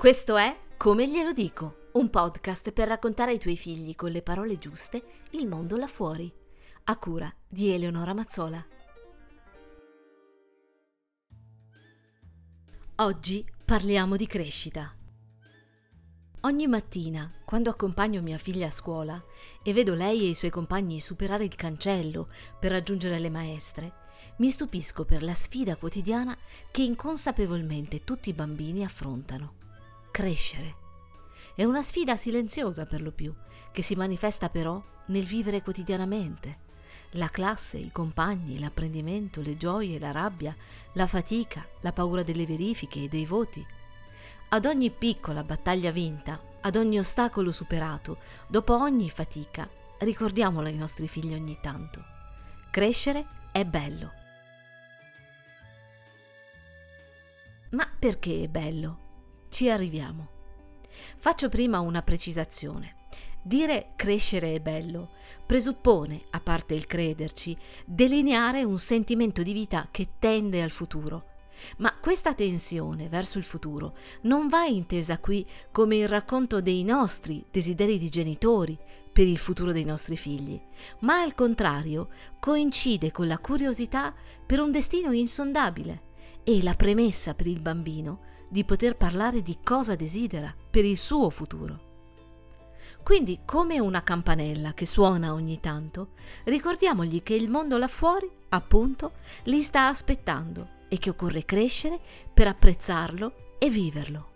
Questo è Come glielo dico, un podcast per raccontare ai tuoi figli con le parole giuste il mondo là fuori, a cura di Eleonora Mazzola. Oggi parliamo di crescita. Ogni mattina, quando accompagno mia figlia a scuola e vedo lei e i suoi compagni superare il cancello per raggiungere le maestre, mi stupisco per la sfida quotidiana che inconsapevolmente tutti i bambini affrontano crescere. È una sfida silenziosa per lo più, che si manifesta però nel vivere quotidianamente. La classe, i compagni, l'apprendimento, le gioie, la rabbia, la fatica, la paura delle verifiche e dei voti. Ad ogni piccola battaglia vinta, ad ogni ostacolo superato, dopo ogni fatica, ricordiamola ai nostri figli ogni tanto. Crescere è bello. Ma perché è bello? Ci arriviamo. Faccio prima una precisazione. Dire crescere è bello presuppone, a parte il crederci, delineare un sentimento di vita che tende al futuro. Ma questa tensione verso il futuro non va intesa qui come il racconto dei nostri desideri di genitori per il futuro dei nostri figli, ma al contrario coincide con la curiosità per un destino insondabile e la premessa per il bambino di poter parlare di cosa desidera per il suo futuro. Quindi, come una campanella che suona ogni tanto, ricordiamogli che il mondo là fuori, appunto, li sta aspettando e che occorre crescere per apprezzarlo e viverlo.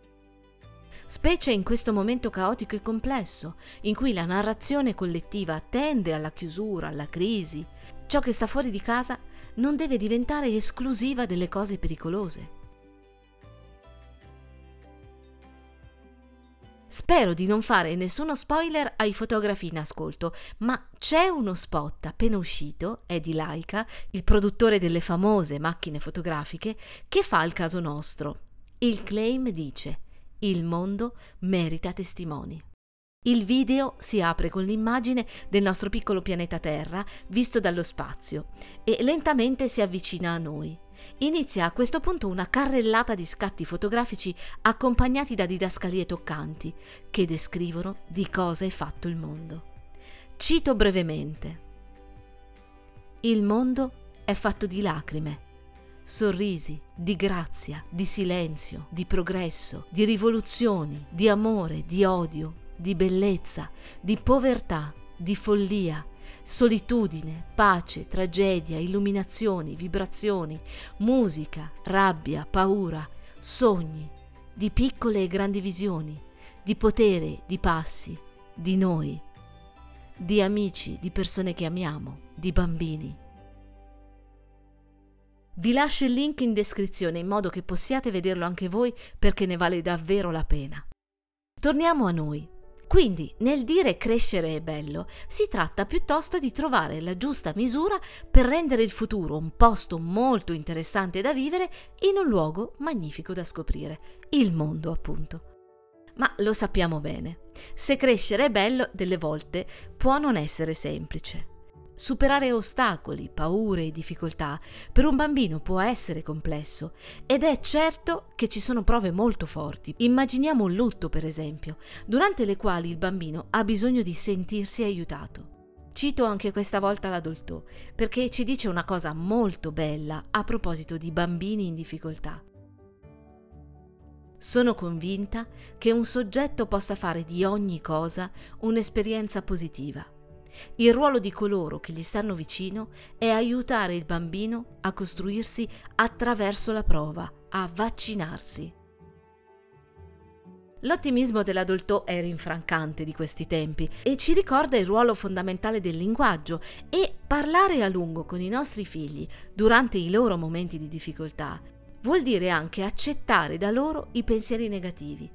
Specie in questo momento caotico e complesso, in cui la narrazione collettiva tende alla chiusura, alla crisi, ciò che sta fuori di casa non deve diventare esclusiva delle cose pericolose. Spero di non fare nessuno spoiler ai fotografi in ascolto, ma c'è uno spot appena uscito, di Laika, il produttore delle famose macchine fotografiche, che fa il caso nostro. Il claim dice: Il mondo merita testimoni. Il video si apre con l'immagine del nostro piccolo pianeta Terra visto dallo spazio e lentamente si avvicina a noi. Inizia a questo punto una carrellata di scatti fotografici accompagnati da didascalie toccanti che descrivono di cosa è fatto il mondo. Cito brevemente. Il mondo è fatto di lacrime, sorrisi, di grazia, di silenzio, di progresso, di rivoluzioni, di amore, di odio, di bellezza, di povertà, di follia, solitudine, pace, tragedia, illuminazioni, vibrazioni, musica, rabbia, paura, sogni, di piccole e grandi visioni, di potere, di passi, di noi, di amici, di persone che amiamo, di bambini. Vi lascio il link in descrizione in modo che possiate vederlo anche voi perché ne vale davvero la pena. Torniamo a noi. Quindi nel dire crescere è bello si tratta piuttosto di trovare la giusta misura per rendere il futuro un posto molto interessante da vivere in un luogo magnifico da scoprire, il mondo appunto. Ma lo sappiamo bene, se crescere è bello delle volte può non essere semplice. Superare ostacoli, paure e difficoltà per un bambino può essere complesso ed è certo che ci sono prove molto forti. Immaginiamo un lutto, per esempio, durante le quali il bambino ha bisogno di sentirsi aiutato. Cito anche questa volta l'adulto perché ci dice una cosa molto bella a proposito di bambini in difficoltà. Sono convinta che un soggetto possa fare di ogni cosa un'esperienza positiva il ruolo di coloro che gli stanno vicino è aiutare il bambino a costruirsi attraverso la prova, a vaccinarsi. L'ottimismo dell'adulto è rinfrancante di questi tempi e ci ricorda il ruolo fondamentale del linguaggio e parlare a lungo con i nostri figli durante i loro momenti di difficoltà vuol dire anche accettare da loro i pensieri negativi,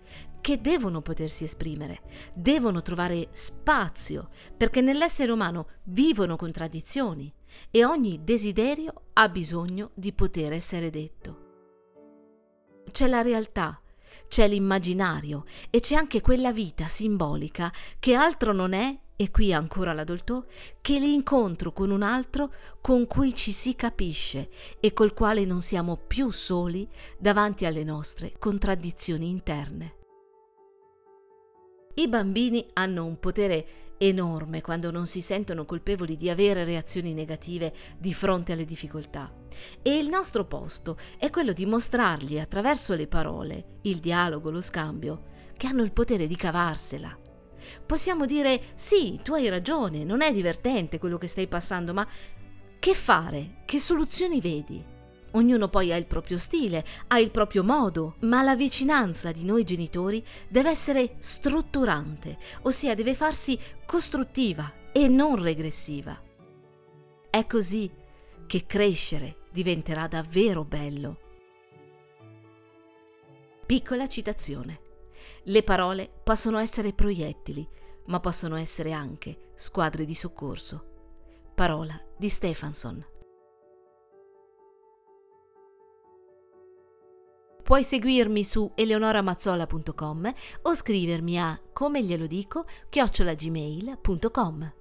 che devono potersi esprimere, devono trovare spazio, perché nell'essere umano vivono contraddizioni e ogni desiderio ha bisogno di poter essere detto. C'è la realtà, c'è l'immaginario e c'è anche quella vita simbolica che altro non è, e qui ancora l'adulto, che l'incontro con un altro con cui ci si capisce e col quale non siamo più soli davanti alle nostre contraddizioni interne. I bambini hanno un potere enorme quando non si sentono colpevoli di avere reazioni negative di fronte alle difficoltà. E il nostro posto è quello di mostrargli attraverso le parole, il dialogo, lo scambio, che hanno il potere di cavarsela. Possiamo dire sì, tu hai ragione, non è divertente quello che stai passando, ma che fare? Che soluzioni vedi? Ognuno poi ha il proprio stile, ha il proprio modo, ma la vicinanza di noi genitori deve essere strutturante, ossia deve farsi costruttiva e non regressiva. È così che crescere diventerà davvero bello. Piccola citazione. Le parole possono essere proiettili, ma possono essere anche squadre di soccorso. Parola di Stefanson. Puoi seguirmi su eleonoramazzola.com o scrivermi a come glielo dico chiocciolagmail.com.